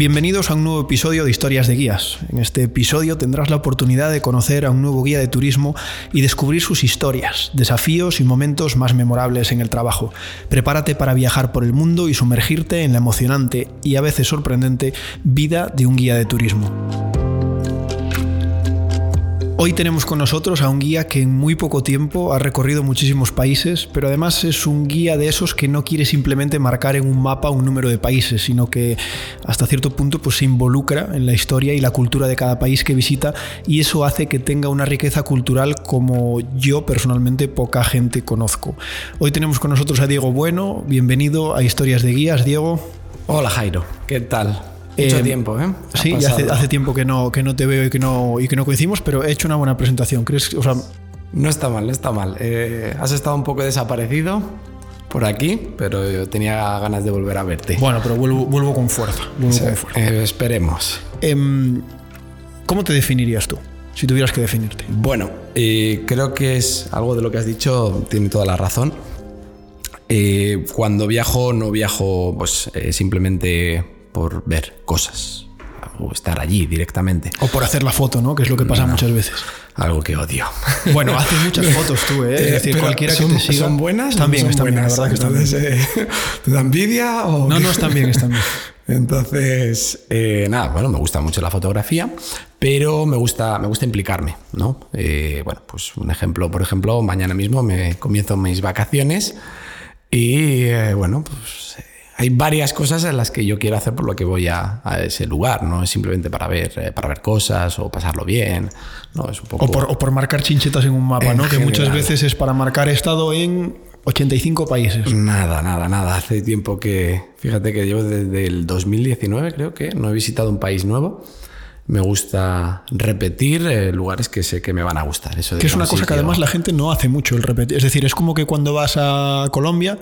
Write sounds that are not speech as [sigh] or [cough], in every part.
Bienvenidos a un nuevo episodio de Historias de Guías. En este episodio tendrás la oportunidad de conocer a un nuevo guía de turismo y descubrir sus historias, desafíos y momentos más memorables en el trabajo. Prepárate para viajar por el mundo y sumergirte en la emocionante y a veces sorprendente vida de un guía de turismo. Hoy tenemos con nosotros a un guía que en muy poco tiempo ha recorrido muchísimos países, pero además es un guía de esos que no quiere simplemente marcar en un mapa un número de países, sino que hasta cierto punto pues, se involucra en la historia y la cultura de cada país que visita y eso hace que tenga una riqueza cultural como yo personalmente poca gente conozco. Hoy tenemos con nosotros a Diego Bueno, bienvenido a Historias de Guías, Diego. Hola Jairo, ¿qué tal? Mucho Eh, tiempo, ¿eh? Ha Sí, hace, tiempo que no, que no te veo y que no, y que no coincidimos, pero he hecho una buena presentación. ¿Crees? O sea, No está mal, no está mal. Eh, has estado un poco desaparecido por aquí, pero yo tenía ganas de volver a verte. bueno, pero vuelvo, vuelvo con fuerza. vuelvo Sí, con fuerza. eh, esperemos. Em, ¿Cómo te definirías tú? Si tuvieras que definirte. Bueno, eh, creo que es algo de lo que has dicho, tiene toda la razón. Cuando viajo, no viajo pues, simplemente por ver cosas o estar allí directamente. O por hacer la foto, ¿no? Que es lo que pasa muchas veces. Algo que odio. Bueno, haces muchas [laughs] fotos tú, ¿eh? Es Eh, decir, cualquiera que te siga. ¿Son buenas? no son están bien, la buenas? verdad que están bien. Eh, [laughs] ¿Te da envidia o No, no, están bien, están bien. [laughs] Entonces, eh, nada, bueno, me gusta mucho la fotografía, pero me gusta, me gusta implicarme, ¿no? Eh, bueno, pues un ejemplo, por ejemplo, mañana mismo me comienzo mis vacaciones y, eh, bueno, pues hay varias cosas en las que yo quiero hacer por lo que voy a, a ese lugar, no es simplemente para ver, eh, para ver cosas o pasarlo bien, no, es un poco... O por, o por marcar chinchetas en un mapa, En ¿no? Que muchas general. veces es para marcar estado en 85 países. Nada, nada, nada. Hace tiempo que, fíjate que llevo desde el 2019, creo que no he visitado un país nuevo. Me gusta repetir eh, lugares que sé que me van a gustar. Eso de Que es una un cosa que además la gente no hace mucho el repetir. Es decir, es como que cuando vas a Colombia,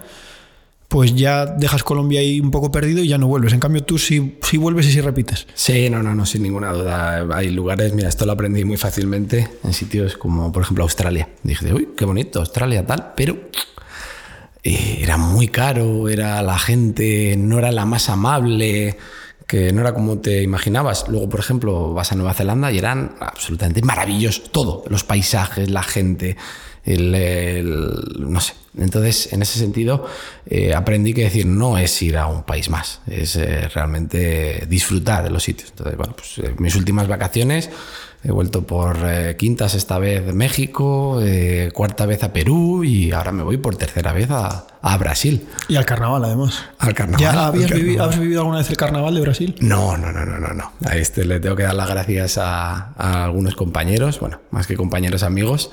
pues ya dejas Colombia ahí un poco perdido y ya no vuelves. En cambio, tú sí, sí vuelves y sí repites. Sí, no, no, no, sin ninguna duda. Hay lugares, mira, esto lo aprendí muy fácilmente en sitios como, por ejemplo, Australia. Dije, uy, qué bonito, Australia, tal, pero eh, era muy caro, era la gente, no era la más amable, que no era como te imaginabas. Luego, por ejemplo, vas a Nueva Zelanda y eran absolutamente maravillosos, todo, los paisajes, la gente, el, el- no sé. Entonces, en ese sentido, eh, aprendí que decir no es ir a un país más, es eh, realmente disfrutar de los sitios. Entonces, bueno, pues eh, mis últimas vacaciones he vuelto por eh, quintas esta vez de México, cuarta vez a Perú y ahora me voy por tercera vez a, a Brasil, Y al carnaval, además. al carnaval. ¿Ya habías carnaval. vivido, has vivido alguna vez el carnaval de Brasil? No, no, no, no, no, no. A este le tengo que dar las gracias a, a algunos compañeros, bueno, más que compañeros amigos,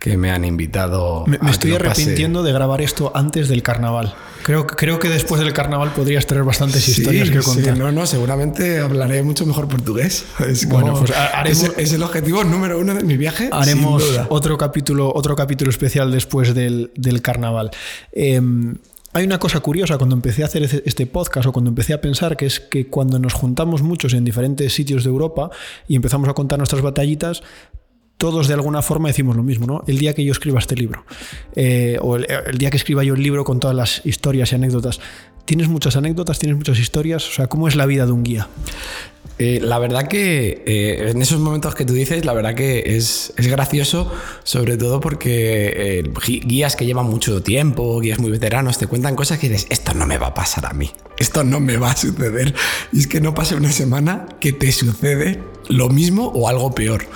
que me han invitado. Me, me estoy arrepintiendo de grabar esto antes del carnaval. Creo, creo que después del carnaval podrías tener bastantes Sí, historias que sí, contar. no, no, seguramente hablaré mucho mejor portugués. Es Bueno, pues ha- haremos- es, es el objetivo número uno de mi viaje. Haremos otro capítulo, otro capítulo especial después del, del carnaval. Eh, hay una cosa curiosa cuando empecé a hacer este podcast o cuando empecé a pensar que es que cuando nos juntamos muchos en diferentes sitios de Europa y empezamos a contar nuestras batallitas, todos de alguna forma decimos lo mismo, ¿no? El día que yo escriba este libro, eh, o el, día que escriba yo el libro con todas las historias y anécdotas. ¿Tienes muchas anécdotas? ¿Tienes muchas historias? O sea, ¿cómo es la vida de un guía? Eh, la verdad que eh, en esos momentos que tú dices, la verdad que es, es gracioso, sobre todo porque guías que llevan mucho tiempo, guías muy veteranos, te cuentan cosas que dices, esto no me va a pasar a mí, esto no me va a suceder. Y es que no pasa una semana que te sucede lo mismo o algo peor.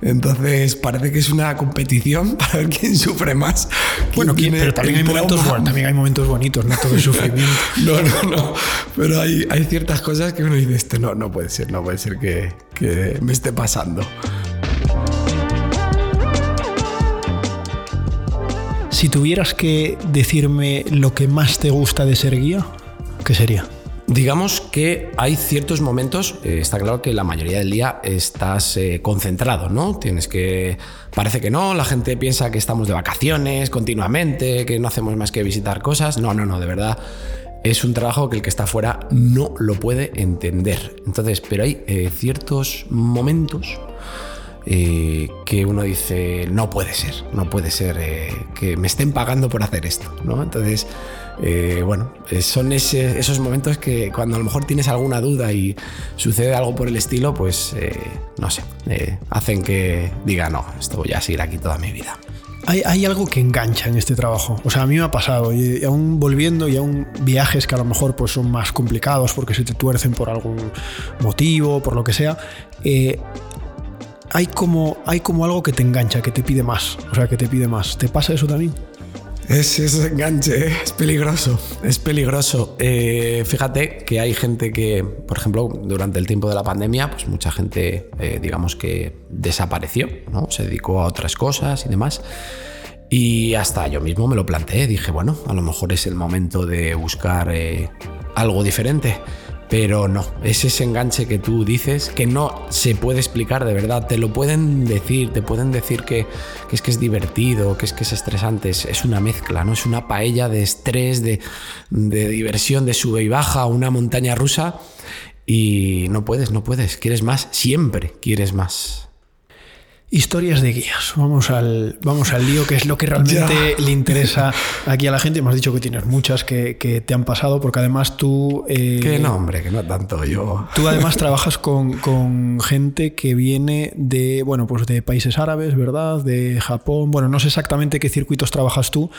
Entonces parece que es una competición [laughs] para ver quién sufre más. quién Bueno, pero también hay, el momentos, bueno, también hay momentos bonitos, no todo es [laughs] sufrimiento. no, no, no. Pero hay, hay ciertas cosas que uno dice, no, no puede ser, no puede ser que, que me esté pasando. Si tuvieras que decirme lo que más te gusta de ser guía, ¿qué sería? Digamos que hay ciertos momentos, eh, está claro que la mayoría del día estás eh, concentrado, ¿no? Tienes que... Parece que no, la gente piensa que estamos de vacaciones continuamente, que no hacemos más que visitar cosas. No, no, no, de verdad. Es un trabajo que el que está fuera no lo puede entender. Entonces, pero hay eh, ciertos momentos eh, que uno dice, no puede ser, no puede ser eh, que me estén pagando por hacer esto, ¿no? Entonces, eh, bueno, son esos momentos que cuando a lo mejor tienes alguna duda y sucede algo por el estilo, pues, no sé, hacen que diga, no, esto voy a seguir aquí toda mi vida. Hay, algo que engancha en este trabajo. O sea, a mí me ha pasado, y aún volviendo, y aún viajes que a lo mejor pues, son más complicados porque se te tuercen por algún motivo, por lo que sea, hay como, hay como algo que te engancha, que te pide más. O sea, que te pide más. ¿Te pasa eso también? Es, es enganche, ¿eh? es peligroso, es peligroso. Eh, fíjate que hay gente que, por ejemplo, durante el tiempo de la pandemia, pues mucha gente, eh, digamos que desapareció, ¿no? Se dedicó a otras cosas y demás. Y hasta yo mismo me lo planteé, dije, bueno, a lo mejor es el momento de buscar algo diferente. Pero no, es ese enganche que tú dices que no se puede explicar de verdad. Te lo pueden decir, te pueden decir que, es que es divertido, que es que es estresante. Es, una mezcla, ¿no? Es una paella de estrés, de, de diversión, de sube y baja, una montaña rusa. Y no puedes, no puedes. Quieres más, siempre quieres más. Historias de guías. Vamos al, vamos al lío, que es lo que realmente le interesa aquí a la gente. Hemos dicho que tienes muchas que, te han pasado, porque además tú. Eh, que no, hombre, que no tanto yo. Tú además trabajas con, gente que viene de, bueno, pues de países árabes, ¿verdad? De Japón. Bueno, no sé exactamente qué circuitos trabajas tú,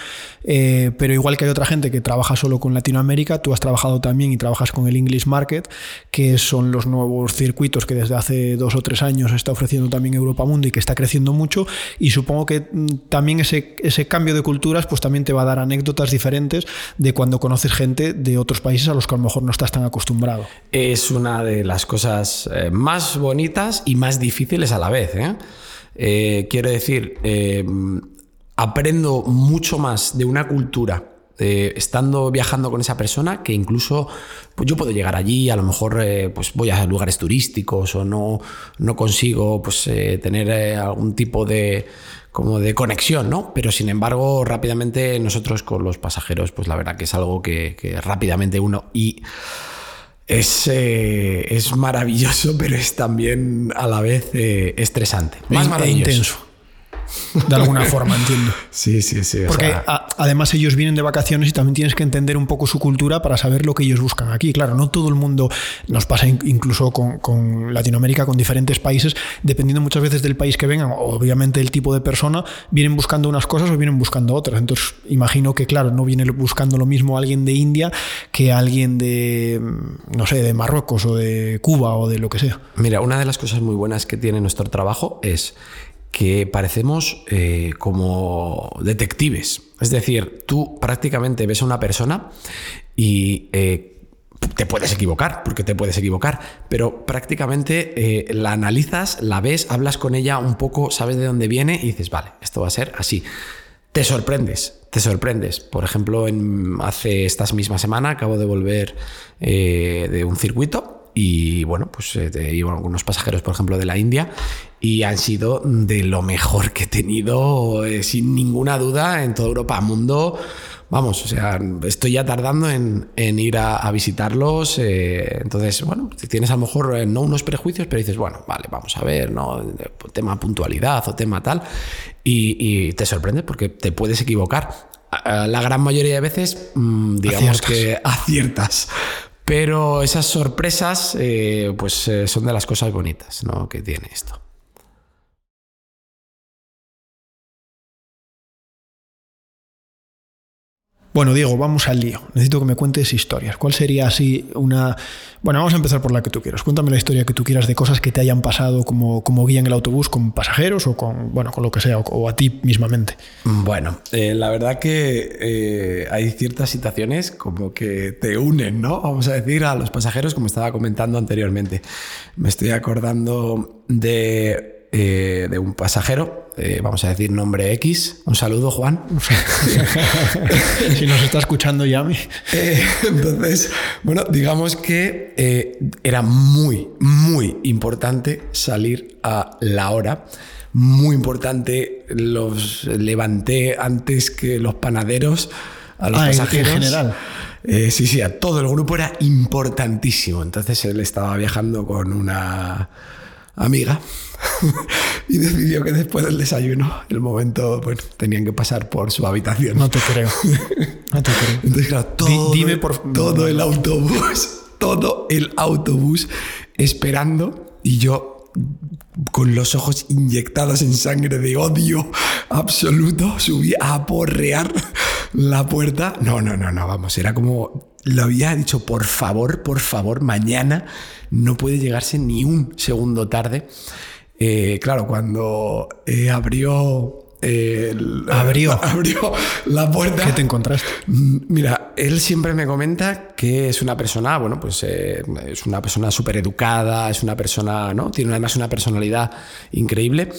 eh, pero igual que hay otra gente que trabaja solo con Latinoamérica, tú has trabajado también y trabajas con el English Market, que son los nuevos circuitos que desde hace dos o tres años está ofreciendo también Europa Mundo y que está creciendo mucho y supongo que mm, también ese, ese cambio de culturas pues también te va a dar anécdotas diferentes de cuando conoces gente de otros países a los que a lo mejor no estás tan acostumbrado. Es una de las cosas eh, más bonitas y más difíciles a la vez. ¿eh? Eh, quiero decir, aprendo mucho más de una cultura estando viajando con esa persona que incluso pues yo puedo llegar allí, a lo mejor eh, pues voy a lugares turísticos o no, no consigo pues, eh, tener eh, algún tipo de como de conexión, ¿no? Pero sin embargo, rápidamente nosotros con los pasajeros, pues la verdad que es algo que, rápidamente uno y es, es, maravilloso, [laughs] pero es también a la vez estresante. Más e maravilloso. intenso de alguna forma, entiendo. [laughs] Sí, sí, sí. Porque además ellos vienen de vacaciones y también tienes que entender un poco su cultura para saber lo que ellos buscan aquí. Claro, no todo el mundo nos pasa incluso con, Latinoamérica, con diferentes países, dependiendo muchas veces del país que vengan, obviamente el tipo de persona, vienen buscando unas cosas o vienen buscando otras. Entonces, imagino que, claro, no viene buscando lo mismo alguien de India que alguien de, no sé, de Marruecos o de Cuba o de lo que sea. Mira, una de las cosas muy buenas que tiene nuestro trabajo es que parecemos eh, como detectives. Es decir, tú prácticamente ves a una persona y eh, te puedes equivocar, porque te puedes equivocar, pero prácticamente eh, la analizas, la ves, hablas con ella un poco, sabes de dónde viene y dices, vale, esto va a ser así. Te sorprendes, te sorprendes. Por ejemplo, en, hace esta misma semana acabo de volver de un circuito y bueno, pues eh, iban algunos pasajeros, por ejemplo, de la India y han sido de lo mejor que he tenido, eh, sin ninguna duda, en toda Europa, mundo. Vamos, o sea, estoy ya tardando en, ir a, visitarlos. Eh, entonces, bueno, tienes a lo mejor eh, no unos prejuicios, pero dices, bueno, vale, vamos a ver, ¿no? Tema puntualidad o tema tal. Y, te sorprende porque te puedes equivocar. La gran mayoría de veces, mm, digamos que aciertas. Pero esas sorpresas, eh, pues eh, son de las cosas bonitas ¿no? que tiene esto. Bueno, Diego, vamos al lío. Necesito que me cuentes historias. ¿Cuál sería así una... Bueno, vamos a empezar por la que tú quieras. Cuéntame la historia que tú quieras de cosas que te hayan pasado como, como guía en el autobús con pasajeros o con, bueno, con lo que sea, o, a ti mismamente. Bueno, eh, la verdad que eh, hay ciertas situaciones como que te unen, ¿no? Vamos a decir, a los pasajeros, como estaba comentando anteriormente. Me estoy acordando de eh, de un pasajero, eh, vamos a decir nombre X. Un saludo, Juan. [laughs] si nos está escuchando, llame. Eh, entonces, bueno, digamos que era muy, muy importante salir a la hora. Muy importante, los levanté antes que los panaderos a los ah, pasajeros. En general. sí, sí, a todo el grupo era importantísimo. Entonces él estaba viajando con una amiga [laughs] y decidió que después del desayuno, el momento, bueno, tenían que pasar por su habitación. No te creo. No te creo. Entonces, claro, todo, dime por- todo el autobús, todo el autobús esperando y yo con los ojos inyectados en sangre de odio absoluto, subí a aporrear la puerta. No, no, no, no, vamos, era como lo había dicho, por favor, por favor, mañana no puede llegarse ni un segundo tarde. Eh, claro, cuando eh, abrió... eh, Abrió. [laughs] abrió la puerta. ¿Qué te encontraste? Mm, Mira, él siempre me comenta que es una persona, bueno, pues eh, es una persona súper educada, es una persona, ¿no? Tiene además una personalidad increíble.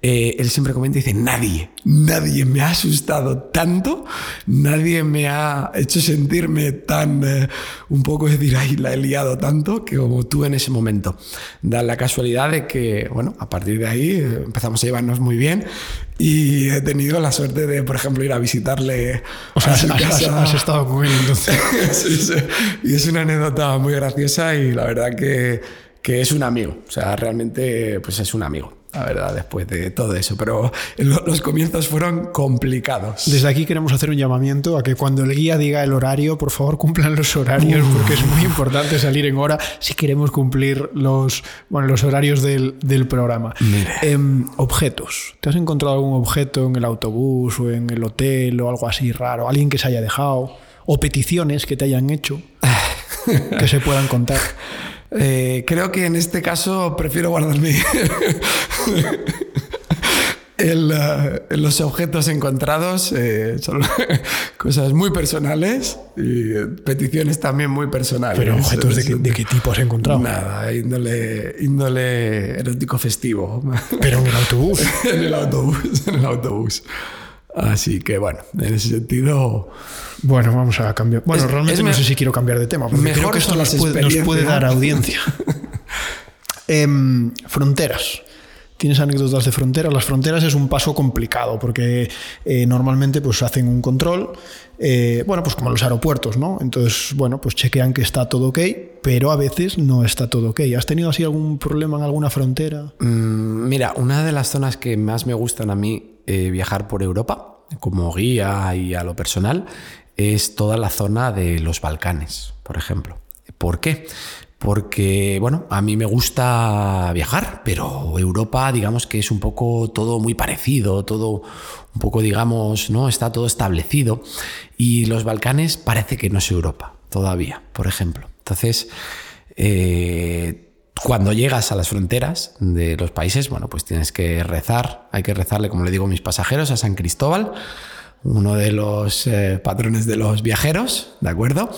Eh, él siempre comenta y dice, nadie, nadie me ha asustado tanto, nadie me ha hecho sentirme tan, eh, un poco decir, ay, la he liado tanto, que como tú en ese momento. Da la casualidad de que, bueno, a partir de ahí eh, empezamos a llevarnos muy bien y he tenido la suerte de, por ejemplo, ir a visitarle O sea, a has, su has- casa. has estado con él entonces. [laughs] Sí, sí. Y es una anécdota muy graciosa y la verdad que, que es un amigo. O sea, realmente pues es un amigo, la verdad, después de todo eso. Pero lo- los comienzos fueron complicados. Desde aquí queremos hacer un llamamiento a que cuando el guía diga el horario, por favor cumplan los horarios, porque es muy importante salir en hora si queremos cumplir los, bueno, los horarios del, del programa. Em, objetos. ¿Te has encontrado algún objeto en el autobús o en el hotel o algo así raro? ¿Alguien que se haya dejado? ¿O peticiones que te hayan hecho [laughs] que se puedan contar? Eh, creo que en este caso prefiero guardarme el, eh, los objetos encontrados. eh, son [laughs] cosas muy personales y eh, peticiones también muy personales. Pero objetos de qué, de qué tipo has encontrado? Nada, índole, índole erótico festivo. Pero en el autobús. [laughs] en el autobús, en el autobús. Así que bueno, en ese sentido, Bueno, vamos a cambiar. Bueno, Es- realmente es no sé si quiero cambiar de tema, porque mejor creo que esto nos puede, nos puede experiencias. dar [laughs] audiencia. [laughs] Em, fronteras. ¿Tienes anécdotas de fronteras? Las fronteras es un paso complicado porque eh, normalmente pues hacen un control, eh, bueno, pues como los aeropuertos, ¿no? Entonces, bueno, pues chequean que está todo ok, pero a veces no está todo ok. ¿Has tenido así algún problema en alguna frontera? mm, mira, una de las zonas que más me gustan a mí eh, viajar por Europa, como guía y a lo personal, es toda la zona de los Balcanes, por ejemplo. ¿Por qué? Porque, bueno, a mí me gusta viajar, pero Europa, digamos que es un poco todo muy parecido, todo un poco, digamos, ¿no? Está todo establecido. Y los Balcanes parece que no es Europa todavía, por ejemplo. Entonces, eh, cuando llegas a las fronteras de los países, bueno, pues tienes que rezar, hay que rezarle, como le digo a mis pasajeros, a San Cristóbal, uno de los eh, patrones de los viajeros, ¿de acuerdo?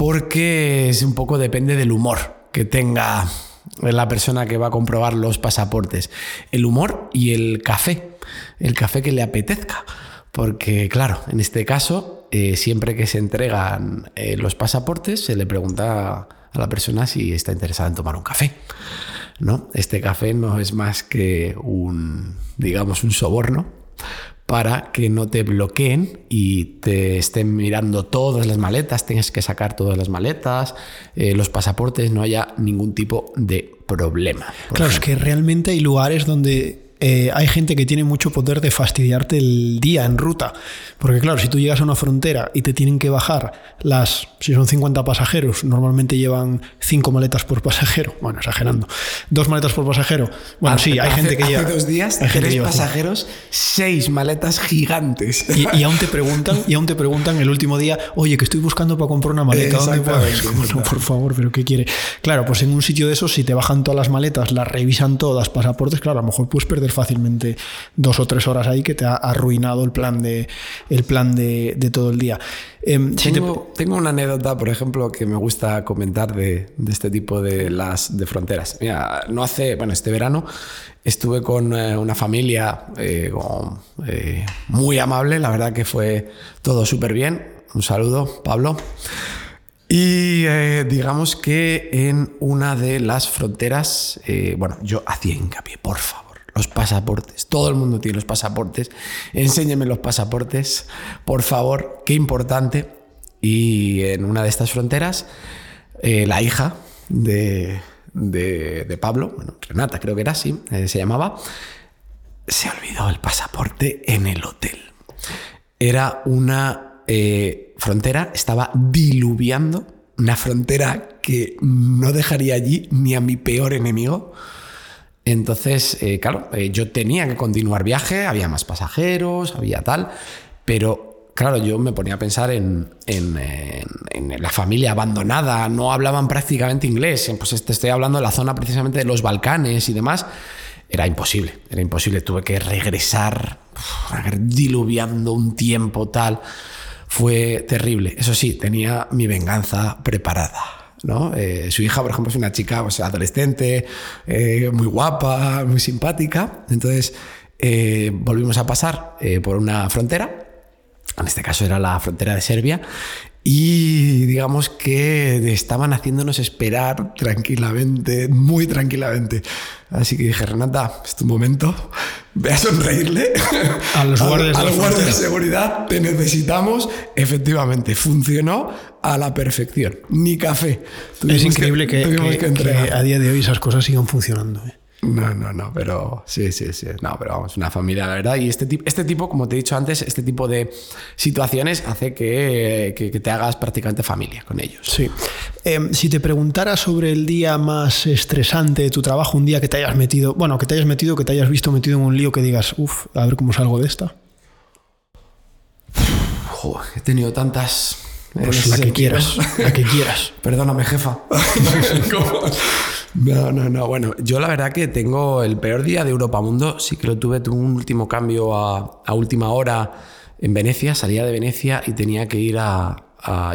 Porque es un poco depende del humor que tenga la persona que va a comprobar los pasaportes. El humor y el café, el café que le apetezca. Porque, claro, en este caso, eh, siempre que se entregan eh, los pasaportes, se le pregunta a la persona si está interesada en tomar un café. ¿no? Este café no es más que un, digamos, un soborno para que no te bloqueen y te estén mirando todas las maletas, tienes que sacar todas las maletas, eh, los pasaportes, no haya ningún tipo de problema. Claro, es que realmente hay lugares donde eh, hay gente que tiene mucho poder de fastidiarte el día en ruta. Porque claro, si tú llegas a una frontera y te tienen que bajar las, si son 50 pasajeros, normalmente llevan 5 maletas por pasajero. Bueno, exagerando. Dos maletas por pasajero. Bueno, sí, hay Hace- gente que hace lleva... dos días, hay tres lleva pasajeros, seis maletas gigantes. Y, y aún te preguntan, y aún te preguntan el último día, oye, que estoy buscando para comprar una maleta, ¿dónde puedo? [laughs] Bueno, por favor, pero ¿qué quiere? Claro, pues en un sitio de esos, si te bajan todas las maletas, las revisan todas, pasaportes, claro, a lo mejor puedes perder fácilmente dos o tres horas ahí que te ha arruinado el plan de, el plan de, todo el día. Em, Tengo, tengo una anécdota, por ejemplo, que me gusta comentar de, este tipo de las de fronteras. Mira, no hace, bueno, este verano estuve con eh, una familia eh, eh, muy amable, la verdad que fue todo súper bien. Un saludo, Pablo. Y digamos que en una de las fronteras, bueno, yo hacía hincapié, por favor, los pasaportes. Todo el mundo tiene los pasaportes. Enséñeme los pasaportes, por favor, qué importante. Y en una de estas fronteras, eh, la hija de, de, Pablo, bueno, Renata creo que era así, eh, se llamaba, se olvidó el pasaporte en el hotel. Era una eh, frontera, estaba diluviando, una frontera que no dejaría allí ni a mi peor enemigo. Entonces, eh, claro, eh, yo tenía que continuar viaje, había más pasajeros, había tal, pero claro, yo me ponía a pensar en, en, la familia abandonada, no hablaban prácticamente inglés, pues te estoy hablando de la zona precisamente de los Balcanes y demás. Era imposible, era imposible, tuve que regresar, diluviando un tiempo tal. Fue terrible. Eso sí, tenía mi venganza preparada. Eh, su hija, por ejemplo, es una chica pues, adolescente, eh, muy guapa, muy simpática. Entonces, eh, volvimos a pasar por una frontera. En este caso era la frontera de Serbia. Y digamos que estaban haciéndonos esperar tranquilamente, muy tranquilamente. Así que dije, Renata, es tu momento, ve a sonreírle A los [laughs] guardias de a la los guardias de seguridad, te necesitamos. Efectivamente, funcionó a la perfección. Ni café. Es increíble que, que a día de hoy esas cosas sigan funcionando. ¿eh? No, no, no, pero sí, sí, sí. No, pero vamos, una familia, la verdad. Y este tipo, este tipo, como te he dicho antes, este tipo de situaciones hace que, que- que te hagas prácticamente familia con ellos. Sí. Eh, si te preguntara sobre el día más estresante de tu trabajo, un día que te hayas metido, bueno, que te hayas metido, que te hayas visto metido en un lío que digas, uff, a ver cómo salgo de esta. Joder, he tenido tantas. Pues la que quieras, la que quieras. [laughs] Perdóname, jefa. [laughs] [laughs] no, no, no. Bueno, yo la verdad que tengo el peor día de Europa Mundo. Sí que lo tuve, tuve un último cambio a, a última hora en Venecia. Salía de Venecia y tenía que ir a.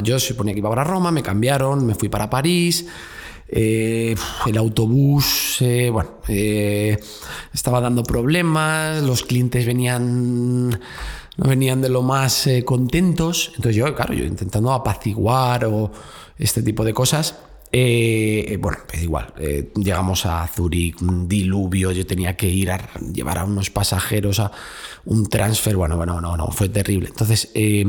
yo se suponía que iba para Roma, me cambiaron, me fui para París. eh, el autobús, eh, bueno, eh, estaba dando problemas, los clientes venían no venían de lo más contentos. Entonces yo, claro, yo intentando apaciguar o este tipo de cosas. Eh, bueno, pues igual, eh, llegamos a Zurich, un diluvio, yo tenía que ir a llevar a unos pasajeros a un transfer, bueno, bueno, no, no, fue terrible. Entonces, eh,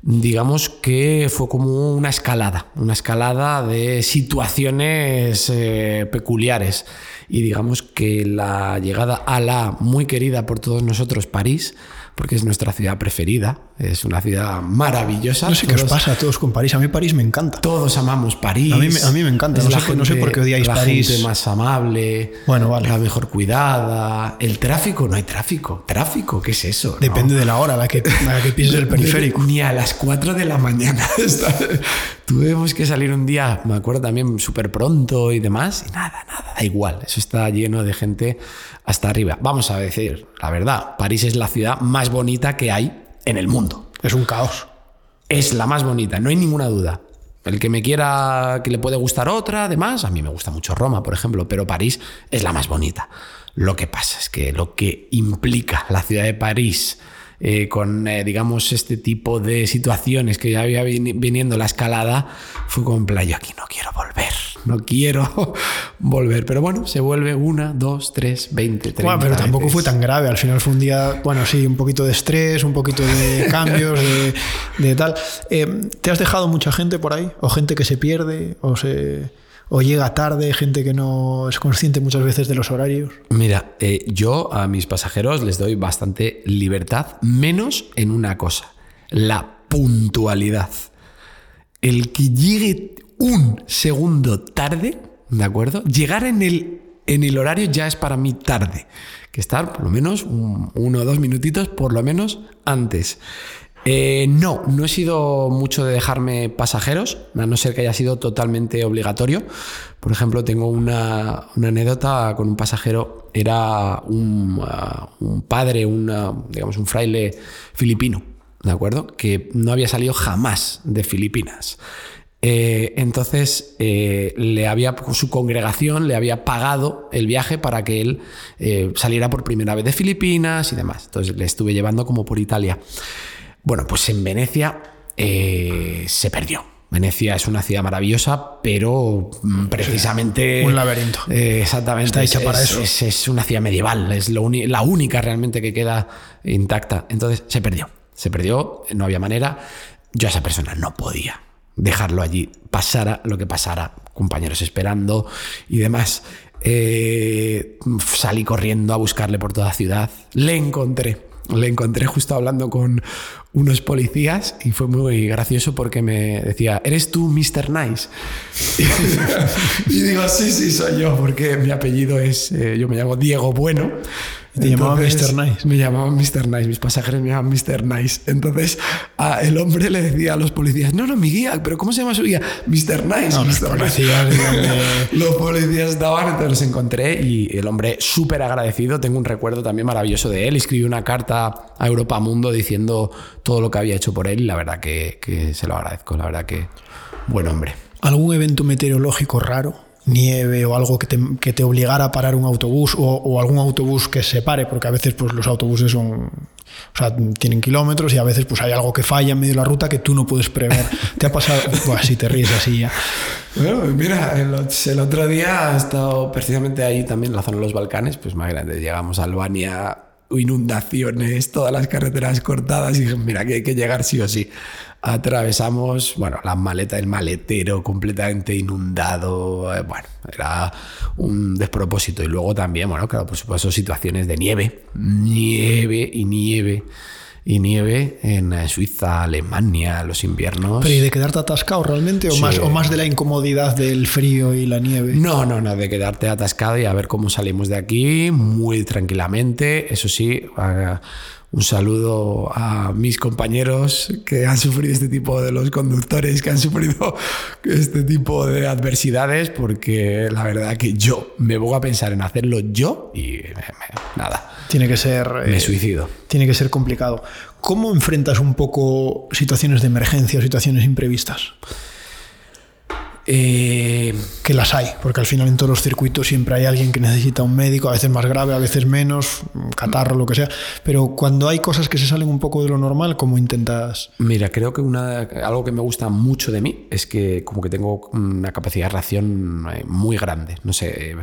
digamos que fue como una escalada, una escalada de situaciones eh, peculiares. Y digamos que la llegada a la muy querida por todos nosotros, París, porque es nuestra ciudad preferida, es una ciudad maravillosa. No sé qué os pasa a todos con París. A mí París me encanta. Todos amamos París. A mí me- a mí me encanta. No la sé por- no sé por qué odiáis la París. gente más amable. Bueno, vale. La mejor cuidada. El tráfico, no hay tráfico. ¿Tráfico? ¿Qué es eso? no? Depende de la hora a la que, a la que pises el [laughs] periférico. Ni a las 4 de la mañana. [laughs] Tuvimos que salir un día, me acuerdo también, súper pronto y demás. Y nada, nada, da igual. Eso está lleno de gente hasta arriba. Vamos a decir, la verdad, París es la ciudad más bonita que hay en el mundo. Es un caos. Es la más bonita, no hay ninguna duda. El que me quiera, que le puede gustar otra, además, a mí me gusta mucho Roma, por ejemplo, pero París es la más bonita. Lo que pasa es que lo que implica la ciudad de París eh, con, eh, digamos, este tipo de situaciones que ya había vini- viniendo la escalada, fue plan, yo aquí no quiero volver, no quiero [laughs] volver. Pero bueno, se vuelve una, dos, tres, veinte, treinta. Bueno, pero tampoco veces. fue tan grave. Al final fue un día, bueno, sí, un poquito de estrés, un poquito de [laughs] cambios, de, de tal. Eh, ¿Te has dejado mucha gente por ahí? ¿O gente que se pierde? ¿O, se, o llega tarde? ¿Gente que no es consciente muchas veces de los horarios? Mira, eh, yo a mis pasajeros les doy bastante libertad, menos en una cosa, la puntualidad. El que llegue un segundo tarde, ¿de acuerdo? Llegar en el, en el horario ya es para mí tarde. Que estar por lo menos un- uno o dos minutitos, por lo menos antes. Eh, no, no he sido mucho de dejarme pasajeros, a no ser que haya sido totalmente obligatorio. Por ejemplo, tengo una, anécdota con un pasajero, era un, ah, un padre, digamos, un fraile filipino, ¿de acuerdo? Que no había salido jamás de Filipinas. Eh, entonces, eh, le había, su congregación le había pagado el viaje para que él saliera por primera vez de Filipinas y demás. Entonces, le estuve llevando como por Italia. Bueno, pues en Venecia eh, se perdió. Venecia es una ciudad maravillosa, pero mm, precisamente... Un laberinto. Eh, exactamente. Está hecha es, para es- eso. Es, es una ciudad medieval, es lo la única realmente que queda intacta. Entonces se perdió. Se perdió, no había manera. Yo a esa persona no podía. dejarlo allí, pasara lo que pasara, compañeros esperando y demás. Eh, salí corriendo a buscarle por toda la ciudad, le encontré, le encontré justo hablando con unos policías y fue muy gracioso porque me decía, ¿eres tú Mr. Nice? [laughs] y digo, sí, sí, soy yo, porque mi apellido es, eh, yo me llamo Diego Bueno te llamaban Mr. Nice. Me llamaban Mr. Nice, mis pasajeros me llamaban Mr. Nice. Entonces el hombre le decía a los policías, no, no, mi guía, pero ¿cómo se llama su guía? Mr. Nice. No, los, policías, [laughs] los policías estaban, entonces los encontré y el hombre súper agradecido. Tengo un recuerdo también maravilloso de él. Escribió una carta a Europa Mundo diciendo todo lo que había hecho por él y la verdad que, que se lo agradezco. La verdad que buen hombre. ¿Algún evento meteorológico raro? Nieve o algo que te, que te, obligara a parar un autobús o, o, algún autobús que se pare, porque a veces pues, los autobuses son, o sea, tienen kilómetros y a veces pues, hay algo que falla en medio de la ruta que tú no puedes prever. [laughs] ¿Te ha pasado? Buah, si te ríes así ya. Bueno, mira, el, el, otro día he estado precisamente ahí también en la zona de los Balcanes, pues más grande. Llegamos a Albania, inundaciones, todas las carreteras cortadas y dije, mira, que hay que llegar sí o sí atravesamos, bueno, la maleta del maletero completamente inundado, eh, bueno, era un despropósito. Y luego también, bueno, claro, por supuesto, situaciones de nieve, nieve y nieve y nieve en eh, Suiza, Alemania, los inviernos. ¿Pero y de quedarte atascado realmente o, más, o más de la incomodidad del frío y la nieve? No, no, no, de quedarte atascado y a ver cómo salimos de aquí muy tranquilamente. Eso sí, un saludo a mis compañeros que han sufrido este tipo de los conductores que han sufrido este tipo de adversidades porque la verdad que yo me voy a pensar en hacerlo yo y nada. Tiene que ser... Me eh, suicido. Tiene que ser complicado. ¿Cómo enfrentas un poco situaciones de emergencia o situaciones imprevistas? Eh, que las hay, porque al final en todos los circuitos siempre hay alguien que necesita un médico, a veces más grave, a veces menos, catarro, lo que sea. Pero cuando hay cosas que se salen un poco de lo normal, ¿cómo intentas? Mira, creo que una, algo que me gusta mucho de mí es que como que tengo una capacidad de reacción eh, muy grande. No sé,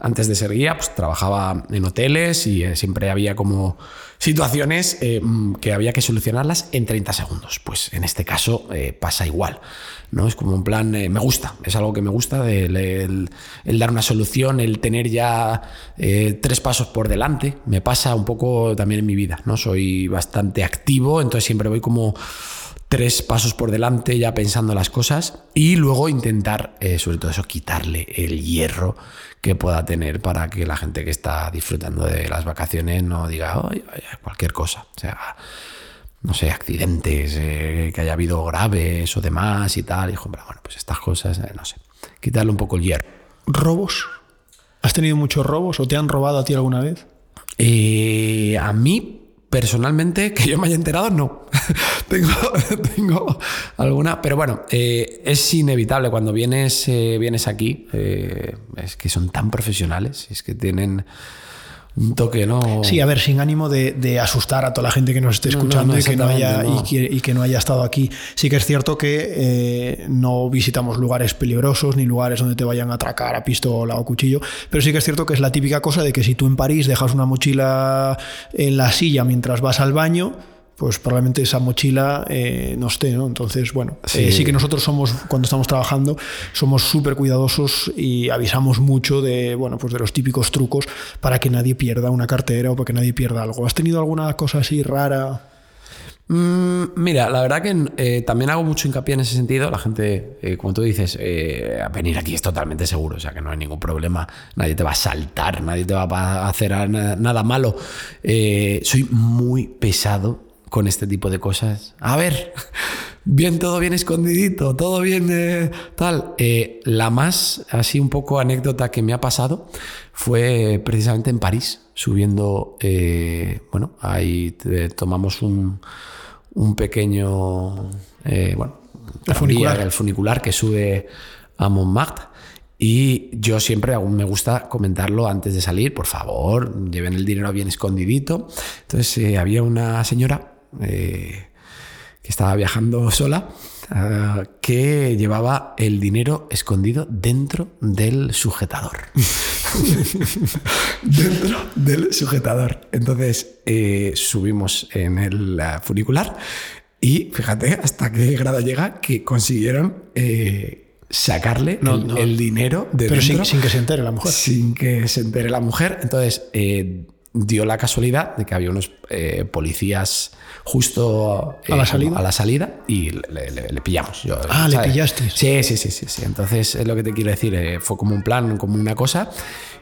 antes de ser guía, pues trabajaba en hoteles y eh, siempre había como situaciones que había que solucionarlas en 30 segundos. Pues en este caso pasa igual. ¿no? Es como un plan, eh, me gusta, es algo que me gusta, el, dar una solución, el tener ya eh, tres pasos por delante, me pasa un poco también en mi vida, ¿no? Soy bastante activo, entonces siempre voy como tres pasos por delante ya pensando las cosas y luego intentar, eh, sobre todo eso, quitarle el hierro que pueda tener para que la gente que está disfrutando de las vacaciones no diga cualquier cosa. O sea, no sé, accidentes, eh, que haya habido graves o demás y tal. Y bueno, pues estas cosas, eh, no sé, quitarle un poco el hierro. ¿Robos? ¿Has tenido muchos robos o te han robado a ti alguna vez? Eh, a mí, personalmente, [laughs] que yo me haya enterado, no. [laughs] tengo, [laughs] tengo alguna, pero bueno, es inevitable cuando vienes, vienes aquí, es que son tan profesionales, es que tienen un toque, ¿no? Sí, a ver, sin ánimo de, asustar a toda la gente que nos esté escuchando y, que no haya, y, que, no haya estado aquí. Sí que es cierto que eh, no visitamos lugares peligrosos ni lugares donde te vayan a atracar a pistola o cuchillo, pero sí que es cierto que es la típica cosa de que si tú en París dejas una mochila en la silla mientras vas al baño, pues probablemente esa mochila eh, no esté, ¿no? Entonces, bueno, eh, sí. que nosotros somos, cuando estamos trabajando, somos súper cuidadosos y avisamos mucho de, bueno, pues de los típicos trucos para que nadie pierda una cartera o para que nadie pierda algo. ¿Has tenido alguna cosa así rara? Mm, mira, la verdad que eh, también hago mucho hincapié en ese sentido. La gente, como tú dices, a venir aquí es totalmente seguro, o sea que no hay ningún problema. Nadie te va a saltar, nadie te va a hacer nada malo. soy muy pesado con este tipo de cosas. A ver, bien, todo bien escondidito, todo bien eh, tal. Eh, la más, así un poco anécdota que me ha pasado fue precisamente en París, subiendo, eh, bueno, ahí tomamos un, un pequeño, bueno, el funicular. el funicular que sube a Montmartre. Y yo siempre aún me gusta comentarlo antes de salir, por favor, lleven el dinero bien escondidito. Entonces había una señora eh, que estaba viajando sola, eh, que llevaba el dinero escondido dentro del sujetador. [laughs] dentro del sujetador. Entonces eh, subimos en el funicular Y fíjate hasta qué grado llega que consiguieron eh, sacarle No, el, no. el dinero de Pero sin, dentro sin que se entere la mujer. sin que se entere la mujer. Entonces, eh, dio la casualidad de que había unos eh, policías justo eh, ¿A la salida? a la salida y le, le- le pillamos. Yo, Ah, ¿le ¿sabes? pillasteis? Sí, sí, sí, sí, sí. Entonces, es lo que te quiero decir. eh, fue como un plan, como una cosa.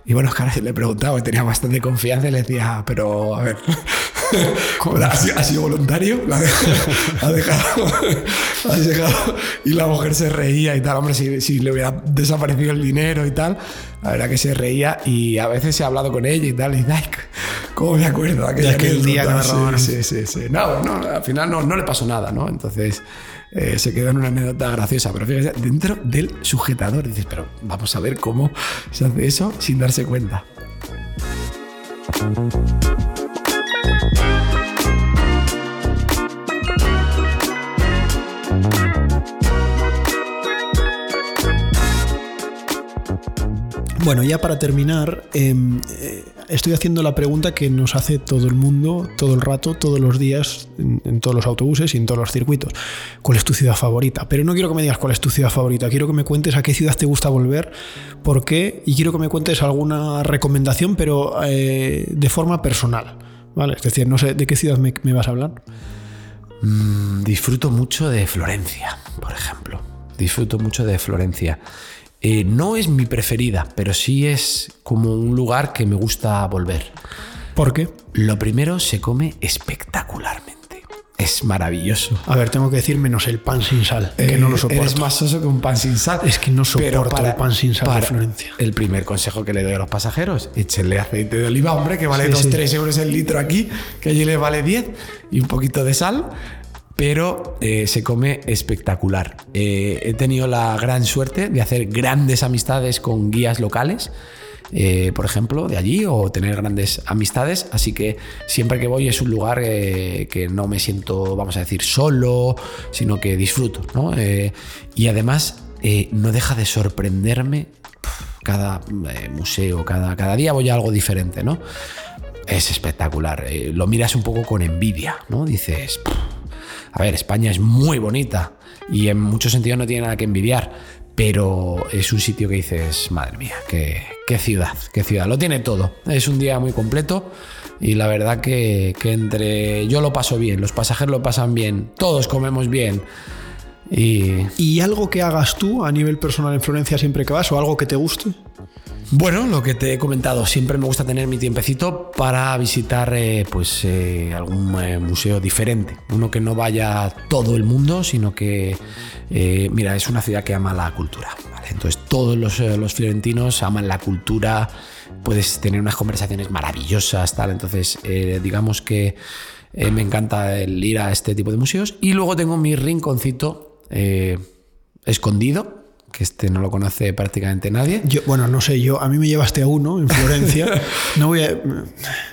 Y bueno, claro, [laughs] le preguntaba, tenía bastante confianza y le decía, pero a ver, [laughs] ¿ha sido, ha sido voluntario? ¿La [laughs] ha dejado? ¿Ha dejado? Y la mujer se reía y tal. Hombre, si, si le hubiera desaparecido el dinero y tal, la verdad que se reía y a veces he hablado con ella y tal. Y dice, ay, ¿cómo me acuerdo? De aquel día que me Sí. Sí, sí, sí. No, no, al final no, no le pasó nada, ¿no? Entonces eh, se quedó en una anécdota graciosa. Pero fíjate, dentro del sujetador dices, pero vamos a ver cómo se hace eso sin darse cuenta. Bueno, ya para terminar, eh, estoy haciendo la pregunta que nos hace todo el mundo, todo el rato, todos los días, en, todos los autobuses y en todos los circuitos. ¿Cuál es tu ciudad favorita? Pero no quiero que me digas cuál es tu ciudad favorita, quiero que me cuentes a qué ciudad te gusta volver, por qué, y quiero que me cuentes alguna recomendación, pero eh, de forma personal. ¿Vale? Es decir, no sé de qué ciudad me, me vas a hablar. Mm, disfruto mucho de Florencia, por ejemplo. Disfruto mucho de Florencia. Eh, no es mi preferida, pero sí es como un lugar que me gusta volver. ¿Por qué? Lo primero, se come espectacularmente. Es maravilloso. A ver, tengo que decir menos el pan sin sal, que Eh, no lo soporto. Eres más soso que un pan sin sal. Es que no soporto el pan sin sal de Florencia. El primer consejo que le doy a los pasajeros, échenle aceite de oliva, hombre, que vale Sí, 2-3 sí. euros el litro aquí, que allí le vale 10, y un poquito de sal, pero eh, se come espectacular. Eh, he tenido la gran suerte de hacer grandes amistades con guías locales. eh, por ejemplo, de allí o tener grandes amistades. Así que siempre que voy es un lugar que no me siento, vamos a decir, solo, sino que disfruto. ¿no? Y además no deja de sorprenderme cada museo, cada, cada día voy a algo diferente. ¿no? Es espectacular. lo miras un poco con envidia. ¿no? Dices, "Pff, a ver, España es muy bonita y en muchos sentidos no tiene nada que envidiar. Pero es un sitio que dices, madre mía, qué, qué ciudad, qué ciudad. Lo tiene todo. Es un día muy completo y la verdad que, que entre yo lo paso bien, los pasajeros lo pasan bien, todos comemos bien. Y ¿Y algo que hagas tú a nivel personal en Florencia siempre que vas o algo que te guste? Bueno, lo que te he comentado, siempre me gusta tener mi tiempecito para visitar eh, pues eh, algún eh, museo diferente. Uno que no vaya todo el mundo, sino que, mira, es una ciudad que ama la cultura. Entonces todos los, los fiorentinos aman la cultura, puedes tener unas conversaciones maravillosas, tal. Entonces, digamos que me encanta el ir a este tipo de museos. Y luego tengo mi rinconcito escondido, que este no lo conoce prácticamente nadie. Yo, bueno, no sé, yo a mí me llevaste a uno en Florencia. [laughs] No voy a,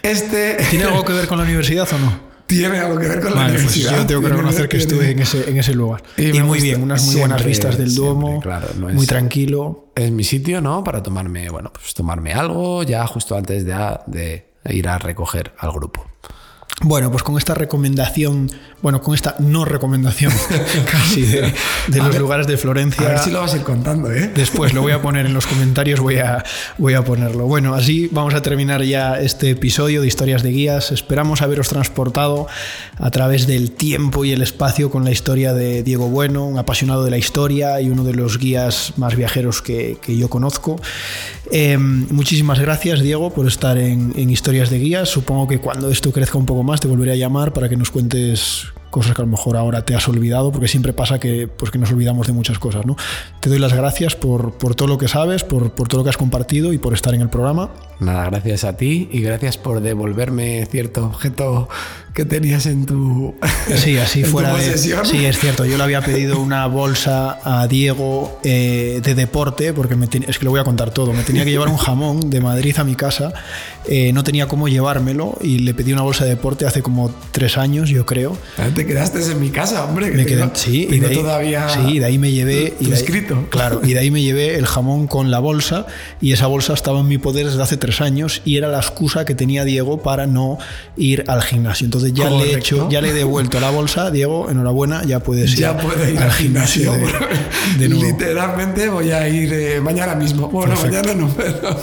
Este ¿Tiene algo que ver con la universidad o no? tiene algo que ver con la pues universidad. yo tengo que reconocer que estuve en ese, en ese lugar. Y muy bien, unas muy buenas vistas del siempre, Duomo, claro, no es- muy tranquilo. Es mi sitio, ¿no? Para tomarme, bueno, pues tomarme algo ya justo antes de, de ir a recoger al grupo. Bueno, pues con esta recomendación, bueno, con esta no recomendación [laughs] casi de, de A los ver- lugares de A Florencia. ver si lo vas a ir contando, ¿eh? Después lo voy a [laughs] poner en los comentarios, voy a, voy a ponerlo. Bueno, así vamos a terminar ya este episodio de Historias de Guías. Esperamos haberos transportado a través del tiempo y el espacio con la historia de Diego Bueno, un apasionado de la historia y uno de los guías más viajeros que, que yo conozco. Eh, muchísimas gracias, Diego, por estar en, en Historias de Guías. Supongo que cuando esto crezca un poco más te volveré a llamar para que nos cuentes cosas que a lo mejor ahora te has olvidado, porque siempre pasa que, pues, que nos olvidamos de muchas cosas. ¿no? Te doy las gracias por, por todo lo que sabes, por, por todo lo que has compartido y por estar en el programa. Nada, gracias a ti y gracias por devolverme cierto objeto que tenías en tu. [laughs] Sí, así fuera de. Sí, es cierto. Yo le había pedido una bolsa a Diego eh, de deporte, porque me ten- es que lo voy a contar todo. Me tenía que llevar un jamón de Madrid a mi casa. eh, no tenía cómo llevármelo y le pedí una bolsa de deporte hace como tres años, yo creo. Te quedaste en mi casa, hombre. Que Me quedé, tengo- sí, y de ahí, todavía. sí, de ahí me llevé. tu y de ahí- escrito. Claro, y de ahí me llevé el jamón con la bolsa. Y esa bolsa estaba en mi poder desde hace tres años y era la excusa que tenía Diego para no ir al gimnasio. Entonces Entonces ya le he hecho, ya le he devuelto la bolsa, Diego, enhorabuena, ya puedes ya ir, ir al gimnasio. Literalmente voy a ir eh, mañana mismo. Bueno, mañana no, pero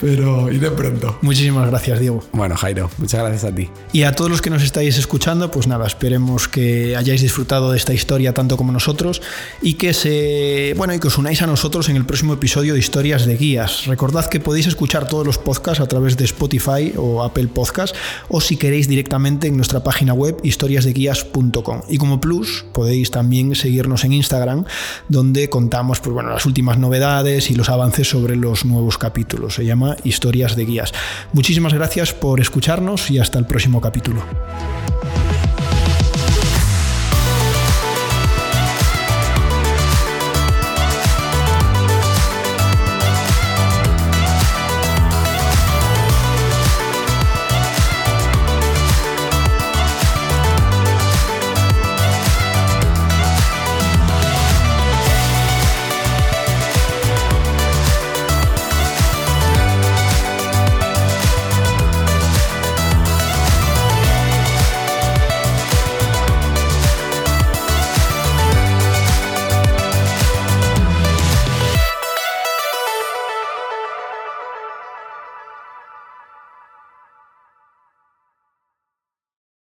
pero iré pronto. Muchísimas gracias, Diego. Bueno, Jairo, muchas gracias a ti. Y a todos los que nos estáis escuchando, pues nada, esperemos que hayáis disfrutado de esta historia tanto como nosotros y que se, bueno, y que os unáis a nosotros en el próximo episodio de Historias de Guías. Recordad que podéis escuchar todos los podcasts a través de Spotify o Apple Podcasts o si queréis directamente en nuestra página web historiasdeguías.com. Y como plus, podéis también seguirnos en Instagram, donde contamos pues, bueno, las últimas novedades y los avances sobre los nuevos capítulos. Se Historias de Guías. Muchísimas gracias por escucharnos y hasta el próximo capítulo.